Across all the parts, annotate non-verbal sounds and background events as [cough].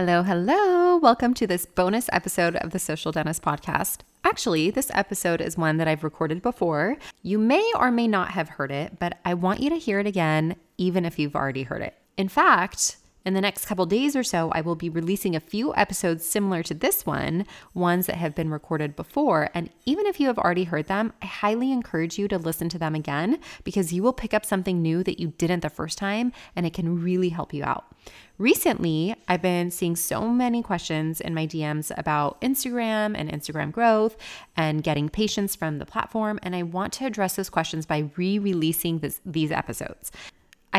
Hello, hello. Welcome to this bonus episode of the Social Dentist Podcast. Actually, this episode is one that I've recorded before. You may or may not have heard it, but I want you to hear it again, even if you've already heard it. In fact, in the next couple days or so, I will be releasing a few episodes similar to this one, ones that have been recorded before. And even if you have already heard them, I highly encourage you to listen to them again because you will pick up something new that you didn't the first time and it can really help you out. Recently, I've been seeing so many questions in my DMs about Instagram and Instagram growth and getting patients from the platform, and I want to address those questions by re releasing these episodes.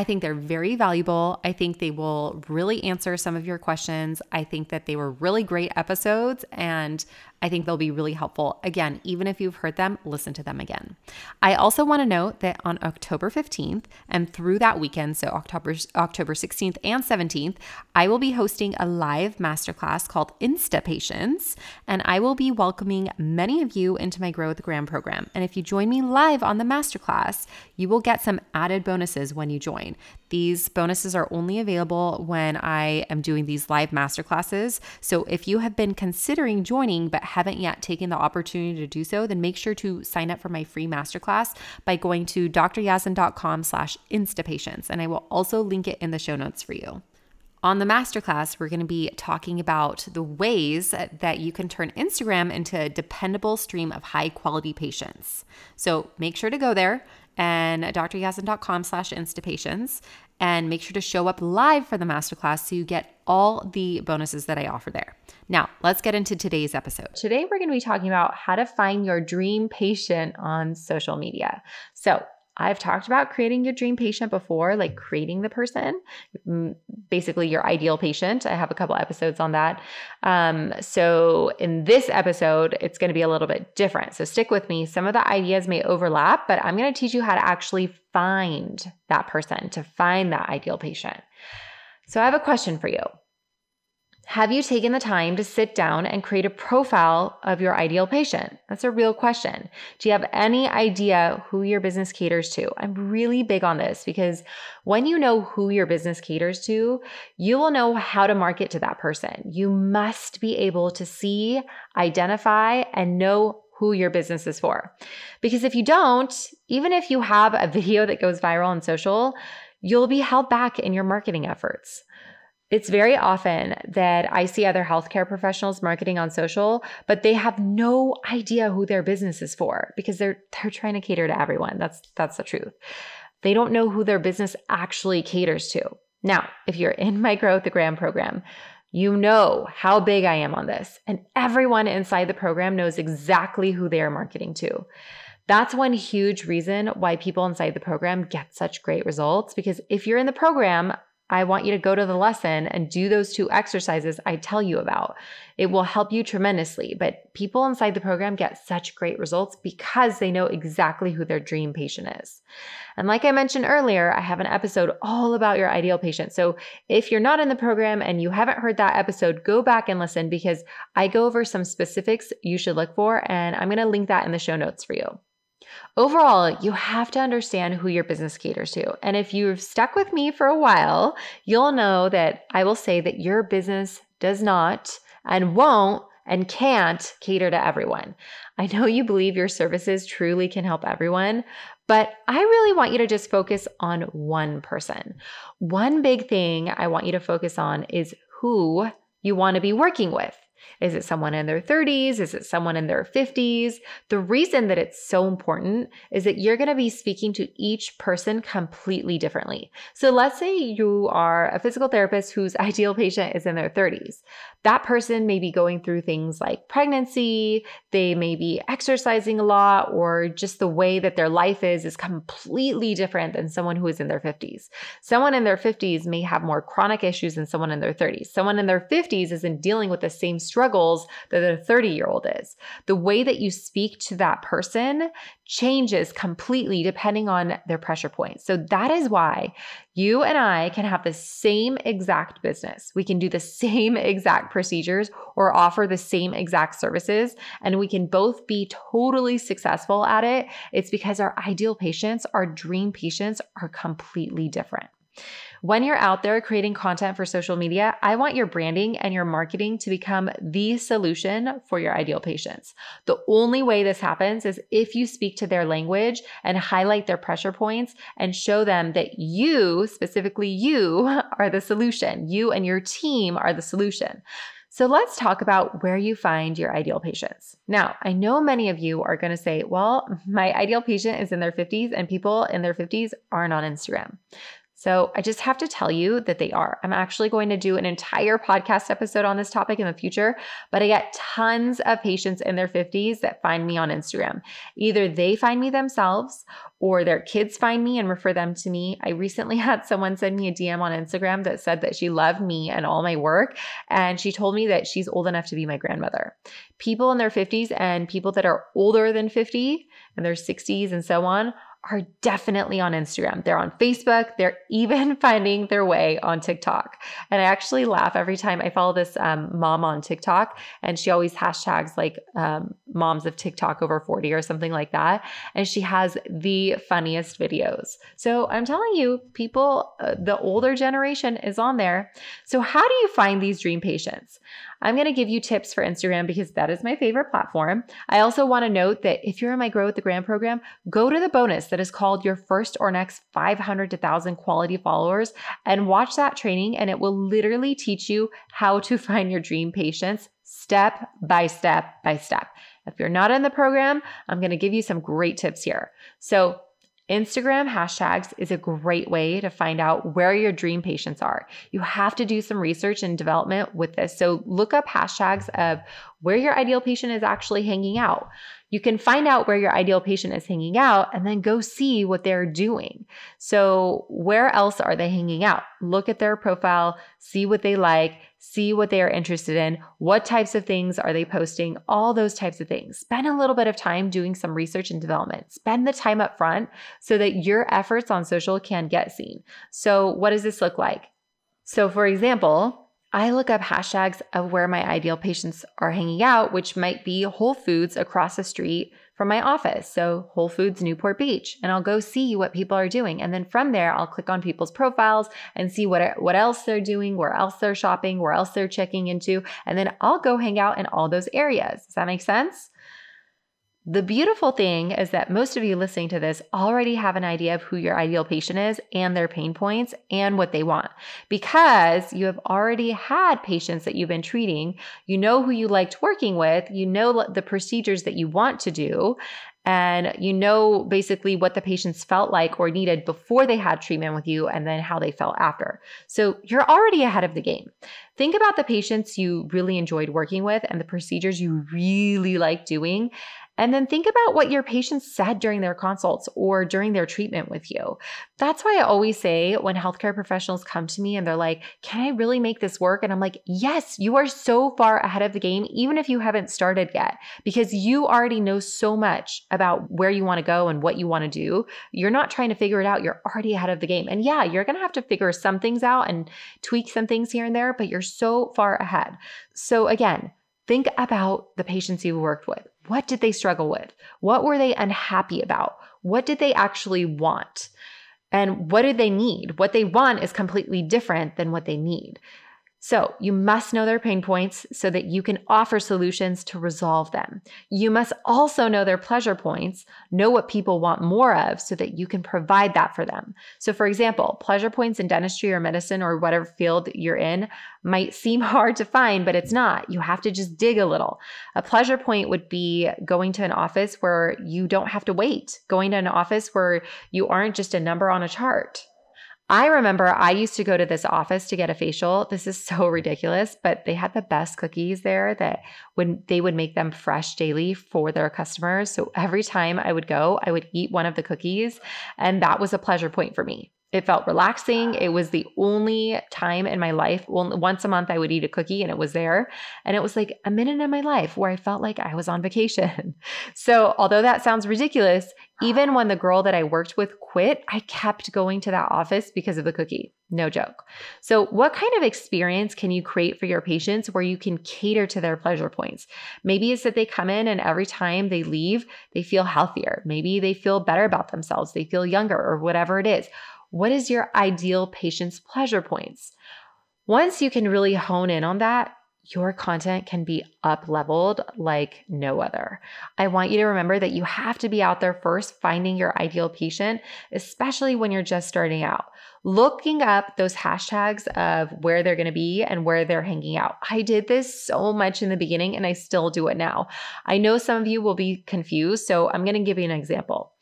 I think they're very valuable. I think they will really answer some of your questions. I think that they were really great episodes, and I think they'll be really helpful. Again, even if you've heard them, listen to them again. I also want to note that on October 15th and through that weekend, so October October 16th and 17th, I will be hosting a live masterclass called Insta Patients, and I will be welcoming many of you into my Grow with Gram program. And if you join me live on the masterclass, you will get some added bonuses when you join. These bonuses are only available when I am doing these live masterclasses. So if you have been considering joining but haven't yet taken the opportunity to do so, then make sure to sign up for my free masterclass by going to dryazdan.com slash instapatients. And I will also link it in the show notes for you. On the masterclass, we're going to be talking about the ways that you can turn Instagram into a dependable stream of high quality patients. So make sure to go there and dryazdan.com slash instapatients and make sure to show up live for the masterclass so you get all the bonuses that I offer there. Now, let's get into today's episode. Today, we're going to be talking about how to find your dream patient on social media. So, I've talked about creating your dream patient before, like creating the person, basically your ideal patient. I have a couple episodes on that. Um, so, in this episode, it's going to be a little bit different. So, stick with me. Some of the ideas may overlap, but I'm going to teach you how to actually find that person, to find that ideal patient. So, I have a question for you. Have you taken the time to sit down and create a profile of your ideal patient? That's a real question. Do you have any idea who your business caters to? I'm really big on this because when you know who your business caters to, you will know how to market to that person. You must be able to see, identify, and know who your business is for. Because if you don't, even if you have a [laughs] video that goes viral on social, you'll be held back in your marketing efforts. It's very often that I see other healthcare professionals marketing on social, but they have no idea who their business is for because they're they're trying to cater to everyone. That's that's the truth. They don't know who their business actually caters to. Now, if you're in my Grow with the Gram program, you know how big I am on this, and everyone inside the program knows exactly who they are marketing to. That's one huge reason why people inside the program get such great results because if you're in the program, I want you to go to the lesson and do those two exercises I tell you about. It will help you tremendously. But people inside the program get such great results because they know exactly who their dream patient is. And like I mentioned earlier, I have an episode all about your ideal patient. So if you're not in the program and you haven't heard that episode, go back and listen because I go over some specifics you should look for. And I'm going to link that in the show notes for you. Overall, you have to understand who your business caters to. And if you've stuck with me for a while, you'll know that I will say that your business does not and won't and can't cater to everyone. I know you believe your services truly can help everyone, but I really want you to just focus on one person. One big thing I want you to focus on is who you want to be working with. Is it someone in their 30s? Is it someone in their 50s? The reason that it's so important is that you're going to be speaking to each person completely differently. So let's say you are a physical therapist whose [laughs] ideal patient is in their 30s. That person may be going through things like pregnancy, they may be exercising a lot, or just the way that their life is is completely different than someone who is in their 50s. Someone in their 50s may have more chronic issues than someone in their 30s. Someone in their 50s isn't dealing with the same struggles that a 30 year old is. The way that you speak to that person changes completely depending on their pressure points. So that is why you and I can have the same exact business. We can do the same [laughs] exact procedures or offer the same exact services, and we can both be totally successful at it. It's because our ideal patients, our dream patients, are completely different. When you're out there creating content for social media, I want your branding and your marketing to become the solution for your ideal patients. The only way this happens is if you speak to their language and highlight their pressure points and show them that you, specifically you, [laughs] are the solution. You and your team are the solution. So let's talk about where you find your ideal patients. Now, I know many of you are going to say, well, my ideal patient is in their 50s and people in their 50s aren't on Instagram. So I just have to tell you that they are. I'm actually going to do an entire podcast episode on this topic in the future, but I get tons of patients in their 50s that find me on Instagram. Either they find me themselves or their kids find me and refer them to me. I recently [laughs] had someone send me a DM on Instagram that said that she loved me and all my work. And she told me that she's old enough to be my grandmother. People in their 50s and people that are older than 50 and their 60s and so on are definitely on Instagram. They're on Facebook. They're [laughs] even finding their way on TikTok. And I actually laugh every time I follow this um, mom on TikTok, and she always hashtags like um, moms of TikTok over 40 or something like that. And she has the funniest videos. So I'm telling you, people, uh, the older generation is on there. So, how do you find these dream patients? I'm going to give you tips for Instagram because that is my favorite platform. I also want to note that if you're in my Grow with the Gram program, go to the bonus that is called your first or next 500 to 1,000 quality followers and watch that training, and it will literally teach you how to [laughs] find your dream patients step by step by step. If you're not in the program, I'm going to give you some great tips here. So, Instagram hashtags is a great way to find out where your dream patients are. You have to do some research and development with this. So look up hashtags of where your ideal patient is actually hanging out. You can find out where your ideal patient is hanging out and then go see what they're doing. So, where else are they hanging out? Look at their profile, see what they like, see what they are interested in, what types of things are they posting, all those types of things. Spend a little bit of time doing some research and development. Spend the time up front so that your efforts on social can get seen. So, what does this look like? So, for example, I look up hashtags of where my ideal patients are hanging out, which might be Whole Foods across the street from my office. So Whole Foods Newport Beach, and I'll go see what people are doing. And then from there, I'll click on people's profiles and see what, what else they're doing, where else they're shopping, where else they're checking into. And then I'll go hang out in all those areas. Does that make sense? The beautiful thing is that most of you listening to this already have an idea of who your ideal patient is and their pain points and what they want because you have already had patients that you've been treating. You know who you liked working with, you know the procedures that you want to do, and you know basically what the patients felt like or needed before they had treatment with you and then how they felt after. So you're already ahead of the game. Think about the patients you really enjoyed working with and the procedures you really like doing and then think about what your patients said during their consults or during their treatment with you. That's why I always say when healthcare professionals come to me and they're like, Can I really make this work? And I'm like, Yes, you are so far ahead of the game, even if you haven't started yet, because you already know so much about where you want to go and what you want to do. You're not trying to figure it out, you're already ahead of the game. And yeah, you're going to have to figure some things out and tweak some things here and there, but you're so far ahead. So again, think about the patients you worked with. What did they struggle with? What were they unhappy about? What did they actually want? And what do they need? What they want is completely different than what they need. So, you must know their pain points so that you can offer solutions to resolve them. You must also know their pleasure points, know what people want more of so that you can provide that for them. So, for example, pleasure points in dentistry or medicine or whatever field you're in might seem [laughs] hard to find, but it's not. You have to just dig a little. A pleasure point would be going to an office where you don't have to wait, going to an office where you aren't just a number on a chart. I remember I used to go to this office to get a facial. This is so [laughs] ridiculous, but they had the best cookies there that when they would make them fresh daily for their customers. So every time I would go, I would eat one of the cookies, and that was a pleasure point for me. It felt relaxing. It was the only time in my life, well, once a month I would eat a cookie and it was there. And it was like a minute in my life where I felt like I was on vacation. [laughs] so, although that sounds ridiculous, even when the girl that I worked with quit, I kept going to that office because of the cookie. No joke. So, what kind of experience can you create for your patients where you can cater to their pleasure points? Maybe it's that they come in and every time they leave, they feel healthier. Maybe they feel better about themselves, they feel younger, or whatever it is. What is your ideal patient's pleasure points? Once you can really hone in on that, your content can be up leveled like no other. I want you to remember that you have to be out there first finding your ideal patient, especially when you're just starting out. Looking up those hashtags of where they're going to be and where they're hanging out. I did this so much in the beginning and I still do it now. I know some of you will be confused, so I'm going to give you an example.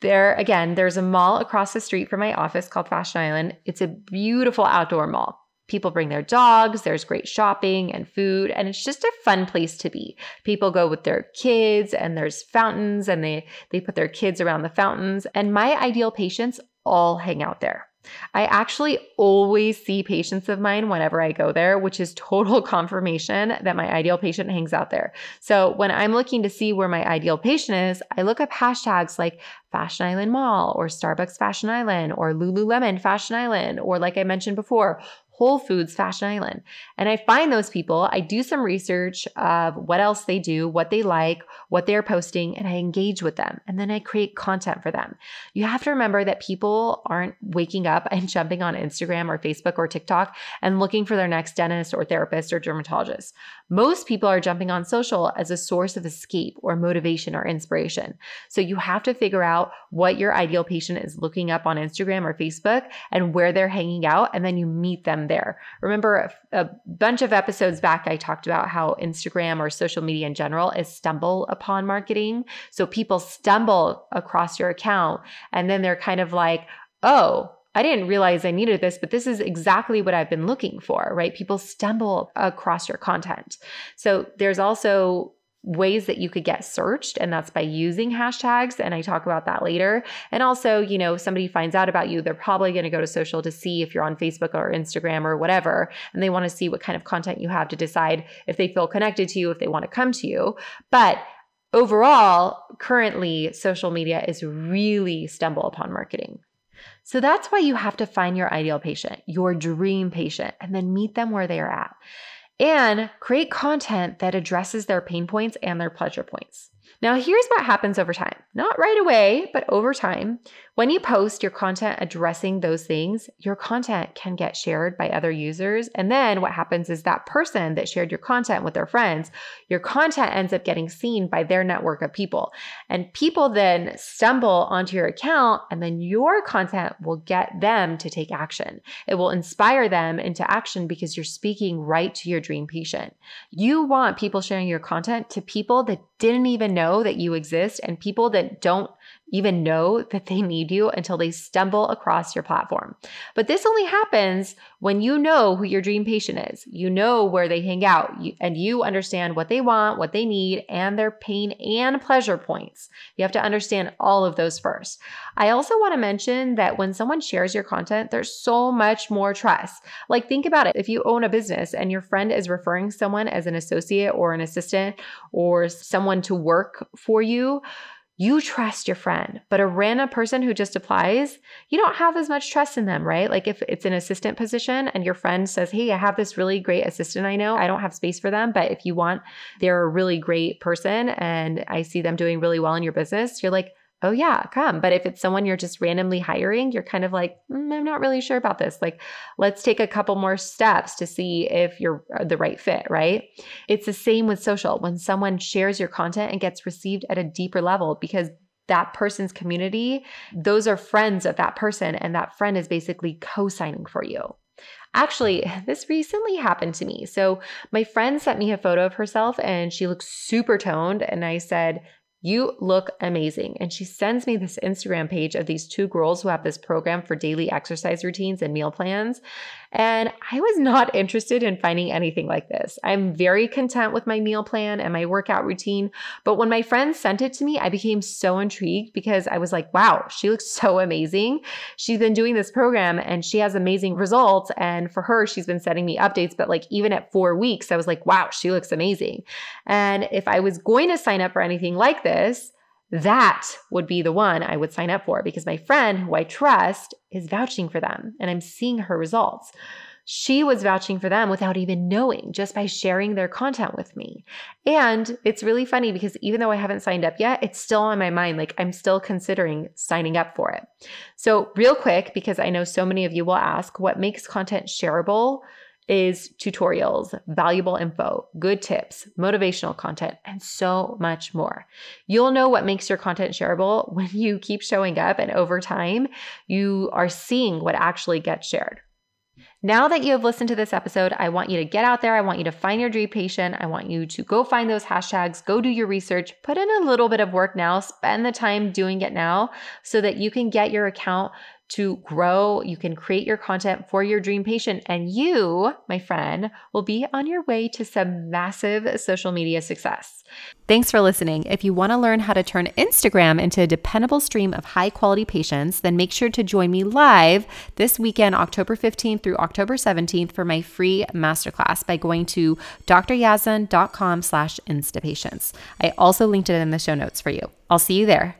There, again, there's a mall across the street from my office called Fashion Island. It's a beautiful outdoor mall. People bring their dogs, there's great shopping and food, and it's just a fun place to be. People go with their kids, and there's fountains, and they, they put their kids around the fountains. And my ideal patients all hang out there. I actually always see patients of mine whenever I go there, which is total [laughs] confirmation that my ideal patient hangs out there. So when I'm looking to see where my ideal patient is, I look up hashtags like Fashion Island Mall or Starbucks Fashion Island or Lululemon Fashion Island, or like I mentioned before, Whole Foods Fashion Island. And I find those people, I do some research of what else they do, what they like, what they're posting, and I engage with them. And then I create content for them. You have to remember that people aren't waking up [laughs] and jumping on Instagram or Facebook or TikTok and looking for their next dentist or therapist or dermatologist. Most people are jumping on social as a source of escape or motivation or inspiration. So you have to figure out what your ideal patient is looking up on Instagram or Facebook and where they're hanging out, and then you meet them there. Remember, a, a bunch of episodes back, I talked about how Instagram or social media in general is stumble upon marketing. So people stumble across your account, and then they're kind of like, oh, I didn't realize I needed this, but this is exactly what I've been looking for, right? People stumble across your content. So there's also ways that you could get searched and that's by using hashtags and I talk about that later. And also, you know, if somebody finds out about you, they're probably going to go to social to see if you're on Facebook or Instagram or whatever and they want to see what kind of content you have to decide if they feel connected to you, if they want to come to you. But overall, currently social media is really stumble upon marketing. So that's why you have to find your ideal patient, your dream patient, and then meet them where they are at and create content that addresses their pain points and their pleasure points. Now, here's what happens over time. Not right away, but over time. When you post your content addressing those things, your content can get shared by other users. And then what happens is that person that shared your content with their friends, your content ends up getting seen by their network of people. And people then stumble onto your account, and then your content will get them to take action. It will inspire them into action because you're speaking right to your dream patient. You want people sharing your content to people that didn't even know that you exist and people that don't even know that they need you until they stumble across your platform. But this only happens when you know who your dream patient is. You know where they hang out and you understand what they want, what they need, and their pain and pleasure points. You have to understand all of those first. I also want to mention that when someone shares your content, there's so much more trust. Like, think about it. If you own a business and your friend is referring someone as an associate or an assistant or someone to work for you, you trust your friend, but a random person who just applies, you don't have as much trust in them, right? Like if it's an assistant position and your friend says, Hey, I have this really great assistant I know, I don't have space for them, but if you want, they're a really great person and I see them doing really well in your business, you're like, oh yeah, come. But if it's someone you're just randomly hiring, you're kind of like, mm, I'm not really sure about this. Like, let's take a couple more steps to see if you're uh, the right fit, right? It's the same with social. When someone shares your content and gets received at a deeper level because that person's community, those are friends of that person, and that friend is basically co signing for you. Actually, [sighs] this recently happened to me. So, my friend sent me a photo of herself and she looks super toned. And I said, you look amazing. And she sends me this Instagram page of these two girls who have this program for daily exercise routines and meal plans. And I was not interested in finding anything like this. I'm very content with my meal plan and my workout routine. But when my friend sent it to me, I became so intrigued because I was like, wow, she looks [laughs] so amazing. She's been doing this program and she has amazing results. And for her, she's been sending me updates. But like even at four weeks, I was like, wow, she looks amazing. And if I was going to sign up for anything like this, that would be the one I would sign up for because my friend who I trust is vouching for them and I'm seeing her results. She was vouching for them without even knowing, just by sharing their content with me. And it's really funny because even though I haven't signed up yet, it's still on my mind. Like I'm still considering signing up for it. So, real quick, because I know so many of you will ask, what makes content shareable? Is tutorials, valuable info, good tips, motivational content, and so much more. You'll know what makes your content shareable [laughs] when you keep showing up and over time you are seeing what actually gets shared. Now that you have listened to this episode, I want you to get out there. I want you to find your dream patient. I want you to go find those hashtags, go do your research, put in a little bit of work now, spend the time doing it now so that you can get your account to grow. You can create your content for your dream patient, and you, my friend, will be on your way to some massive social media success. Thanks for listening. If you want to learn how to turn Instagram into a dependable stream of high quality patients, then make sure to join me live this weekend, October 15th through October 17th for my free masterclass by going to dryazdan.com slash instapatients. I also linked it in the show notes for you. I'll see you there.